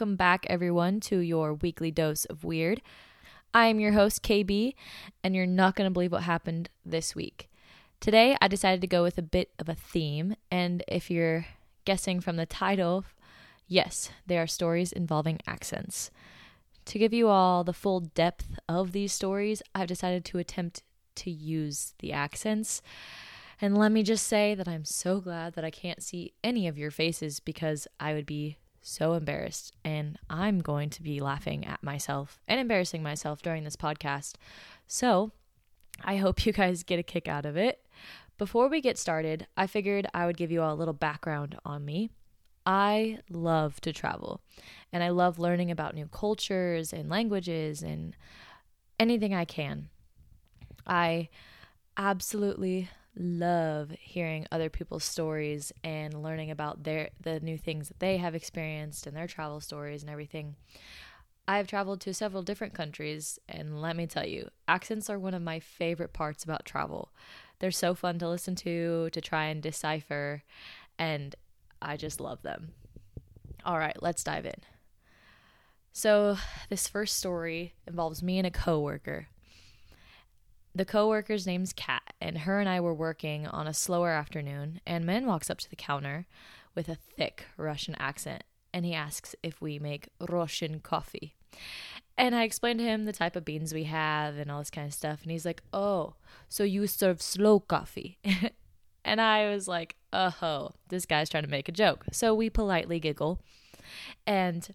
welcome back, everyone, to your weekly dose of weird. I am your host, KB, and you're not going to believe what happened this week. Today, I decided to go with a bit of a theme, and if you're guessing from the title, yes, they are stories involving accents. To give you all the full depth of these stories, I've decided to attempt to use the accents. And let me just say that I'm so glad that I can't see any of your faces because I would be so embarrassed. And I'm going to be laughing at myself and embarrassing myself during this podcast. So I hope you guys get a kick out of it. Before we get started, I figured I would give you all a little background on me. I love to travel and I love learning about new cultures and languages and anything I can. I absolutely love hearing other people's stories and learning about their the new things that they have experienced and their travel stories and everything. I've traveled to several different countries and let me tell you, accents are one of my favorite parts about travel. They're so fun to listen to, to try and decipher, and I just love them. All right, let's dive in. So, this first story involves me and a coworker the coworker's name's Kat, and her and I were working on a slower afternoon, and man walks up to the counter with a thick Russian accent, and he asks if we make Russian coffee. And I explained to him the type of beans we have and all this kind of stuff, and he's like, "Oh, so you serve slow coffee?" and I was like, "Oh, this guy's trying to make a joke." So we politely giggle, and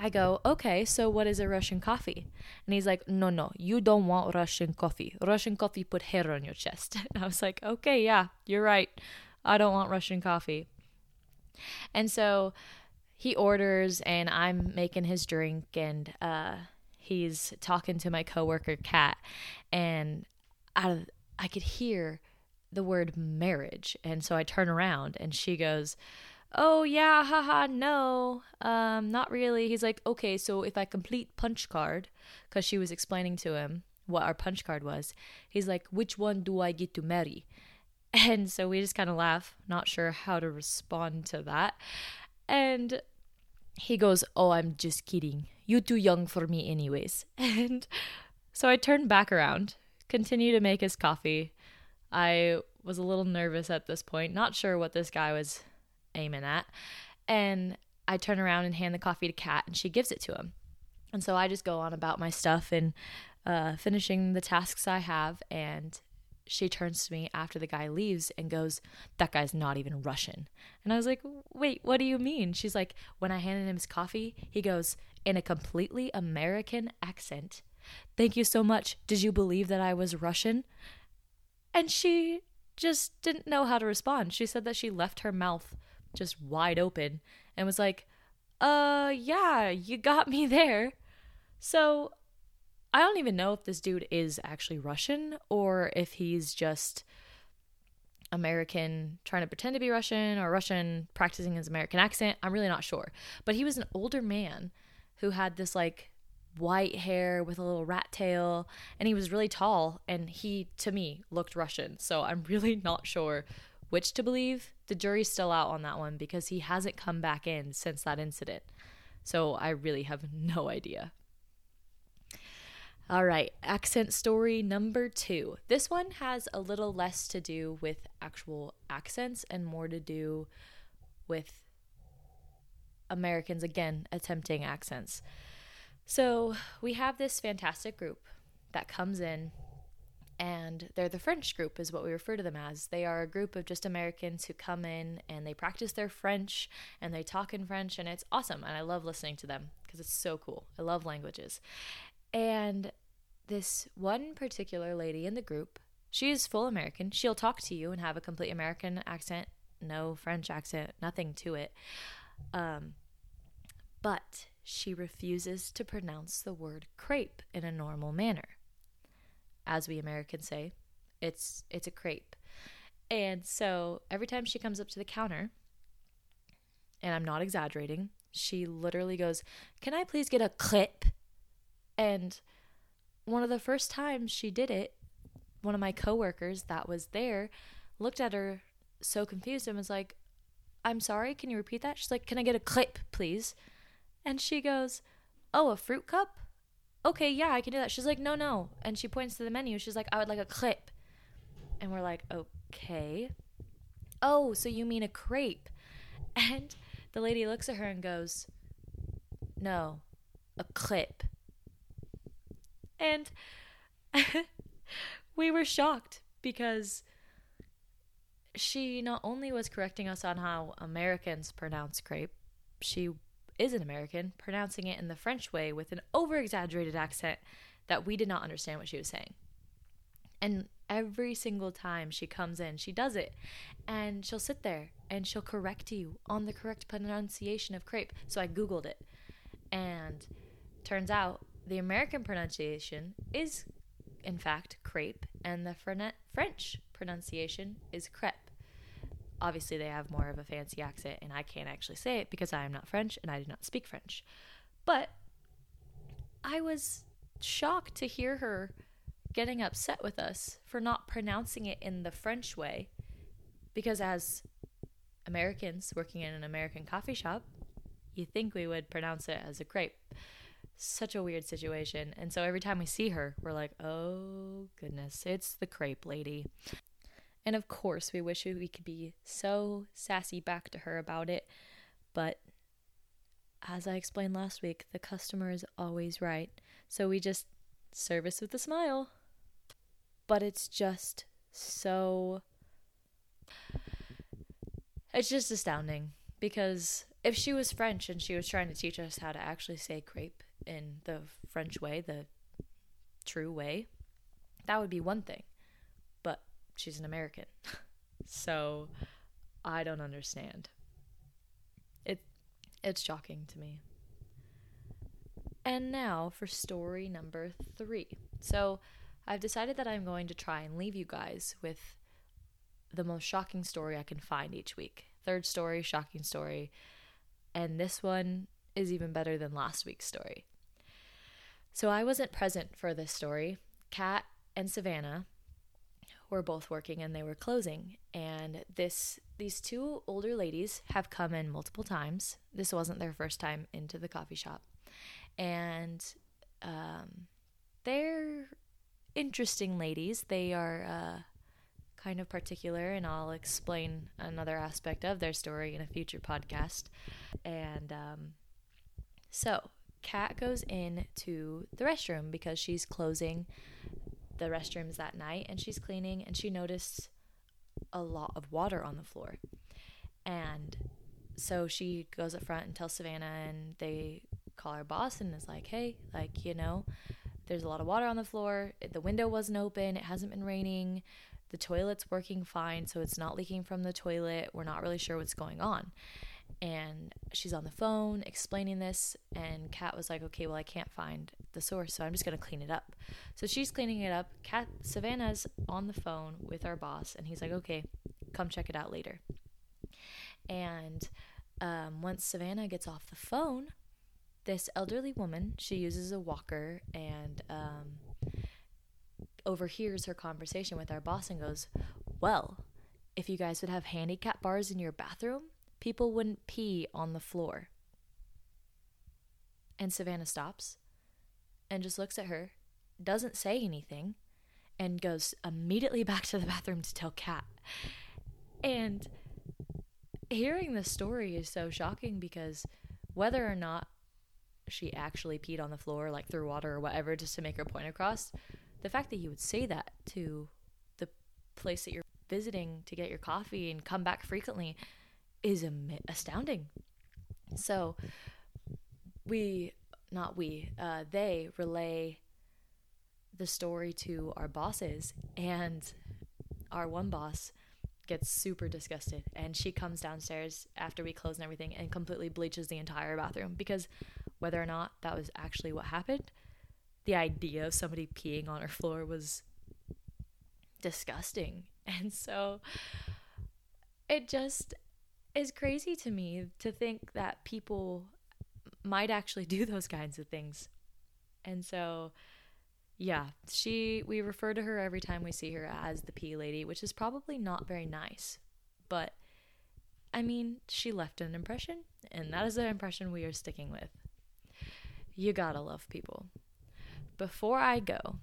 I go, okay, so what is a Russian coffee? And he's like, no, no, you don't want Russian coffee. Russian coffee put hair on your chest. And I was like, okay, yeah, you're right. I don't want Russian coffee. And so he orders, and I'm making his drink, and uh, he's talking to my coworker, Kat, and out of, I could hear the word marriage. And so I turn around, and she goes, oh yeah haha no um not really. He's like okay so if i complete punch card because she was explaining to him what our punch card was he's like which one do i get to marry? And so we just kind of laugh not sure how to respond to that. And he goes oh i'm just kidding. You too young for me anyways. And so i turned back around continue to make his coffee. I was a little nervous at this point not sure what this guy was aiming at. And I turn around and hand the coffee to Kat, and she gives it to him. And so I just go on about my stuff and uh, finishing the tasks I have. And she turns to me after the guy leaves and goes, That guy's not even Russian. And I was like, Wait, what do you mean? She's like, When I handed him his coffee, he goes, in a completely American accent, Thank you so much. Did you believe that I was Russian? And she just didn't know how to respond. She said that she left her mouth just wide open and was like, uh, yeah, you got me there. So I don't even know if this dude is actually Russian or if he's just American trying to pretend to be Russian or Russian practicing his American accent. I'm really not sure. But he was an older man who had this like white hair with a little rat tail and he was really tall and he to me looked Russian. So I'm really not sure which to believe, the jury's still out on that one because he hasn't come back in since that incident. So I really have no idea. All right, accent story number two. This one has a little less to do with actual accents and more to do with Americans, again, attempting accents. So we have this fantastic group that comes in and they're the French group, is what we refer to them as. They are a group of just Americans who come in and they practice their French and they talk in French, and it's awesome. And I love listening to them because it's so cool. I love languages. And this one particular lady in the group, she is full American. She'll talk to you and have a complete American accent, no French accent, nothing to it. Um, but she refuses to pronounce the word crepe in a normal manner as we Americans say. It's it's a crepe. And so every time she comes up to the counter, and I'm not exaggerating, she literally goes, "Can I please get a clip?" And one of the first times she did it, one of my coworkers that was there looked at her so confused and was like, I'm sorry, can you repeat that? She's like, Can I get a clip, please? And she goes, Oh, a fruit cup? Okay, yeah, I can do that. She's like, No, no. And she points to the menu. She's like, I would like a clip. And we're like, Okay. Oh, so you mean a crepe? And the lady looks at her and goes, No, a clip. And we were shocked because she not only was correcting us on how Americans pronounce crepe, she is an American, pronouncing it in the French way with an over exaggerated accent that we did not understand what she was saying. And every single time she comes in, she does it. And she'll sit there and she'll correct you on the correct pronunciation of crepe. So I Googled it. And turns out the American pronunciation is, in fact, crepe, and the French pronunciation is crepe obviously they have more of a fancy accent and I can't actually say it because I am not French and I do not speak French. But I was shocked to hear her getting upset with us for not pronouncing it in the French way because as Americans working in an American coffee shop, you think we would pronounce it as a crepe. Such a weird situation. And so every time we see her, we're like, oh goodness, it's the crepe lady. And of course, we wish we could be so sassy back to her about it. But as I explained last week, the customer is always right. So we just service with a smile. But it's just so. It's just astounding because if she was French and she was trying to teach us how to actually say crepe in the French way, the true way, that would be one thing she's an American. so I don't understand. It it's shocking to me. And now for story number 3. So I've decided that I'm going to try and leave you guys with the most shocking story I can find each week. Third story, shocking story. And this one is even better than last week's story. So I wasn't present for this story. Kat and Savannah were both working and they were closing. And this these two older ladies have come in multiple times. This wasn't their first time into the coffee shop. And um, they're interesting ladies. They are uh, kind of particular and i'll explain another aspect of their story in a future podcast. And um, so kat goes in to the restroom because she's closing the restrooms that night and she's cleaning and she noticed a lot of water on the floor. And so she goes up front and tells Savannah and they call her boss and is like, "Hey, like, you know, there's a lot of water on the floor. The window wasn't open. It hasn't been raining. The toilet's working fine, so it's not leaking from the toilet. We're not really sure what's going on." And she's on the phone explaining this and kat was like okay well i can't find the source so i'm just going to clean it up. So she's cleaning it up. Kat savannah's on the phone with our boss and he's like okay come check it out later. And um, once savannah gets off the phone this elderly woman she uses a walker and um, overhears her conversation with our boss and goes well if you guys would have handicap bars in your bathroom people wouldn't pee on the floor. And Savannah stops and just looks at her, doesn't say anything, and goes immediately back to the bathroom to tell Kat. And hearing the story is so shocking because whether or not she actually peed on the floor, like threw water or whatever, just to make her point across, the fact that you would say that to the place that you're visiting to get your coffee and come back frequently is astounding. So we, not we, uh, they relay the story to our bosses, and our one boss gets super disgusted and she comes downstairs after we close and everything and completely bleaches the entire bathroom because whether or not that was actually what happened the idea of somebody peeing on her floor was disgusting and so it just is crazy to me to think that people might actually do those kinds of things. And so yeah, she we refer to her every time we see her as the pee lady, which is probably not very nice. But I mean, she left an impression, and that is the impression we are sticking with. You gotta love people. Before I go,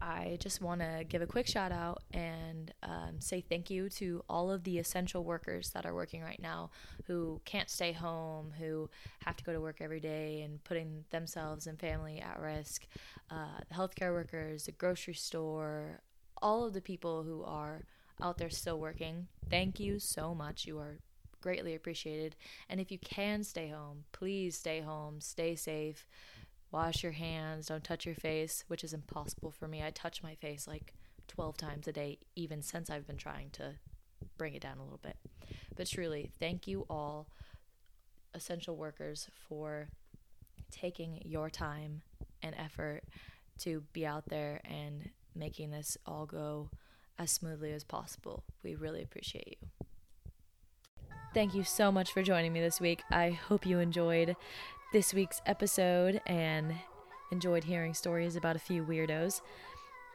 I just want to give a quick shout out and um, say thank you to all of the essential workers that are working right now who can't stay home, who have to go to work every day and putting themselves and family at risk. Uh, the healthcare workers, the grocery store, all of the people who are out there still working. Thank you so much. You are greatly appreciated. And if you can stay home, please stay home, stay safe wash your hands, don't touch your face, which is impossible for me. I touch my face like 12 times a day, even since I've been trying to bring it down a little bit. But truly, thank you all, essential workers, for taking your time and effort to be out there and making this all go as smoothly as possible. We really appreciate you. Thank you so much for joining me this week. I hope you enjoyed this week's episode and enjoyed hearing stories about a few weirdos.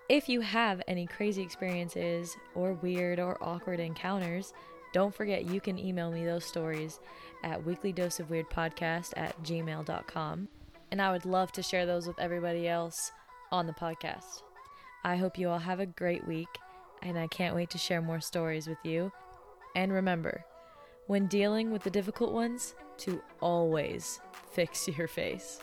If you have any crazy experiences or weird or awkward encounters, don't forget you can email me those stories at weeklydoseofweirdpodcast at gmail.com. And I would love to share those with everybody else on the podcast. I hope you all have a great week, and I can't wait to share more stories with you. And remember, when dealing with the difficult ones, to always fix your face.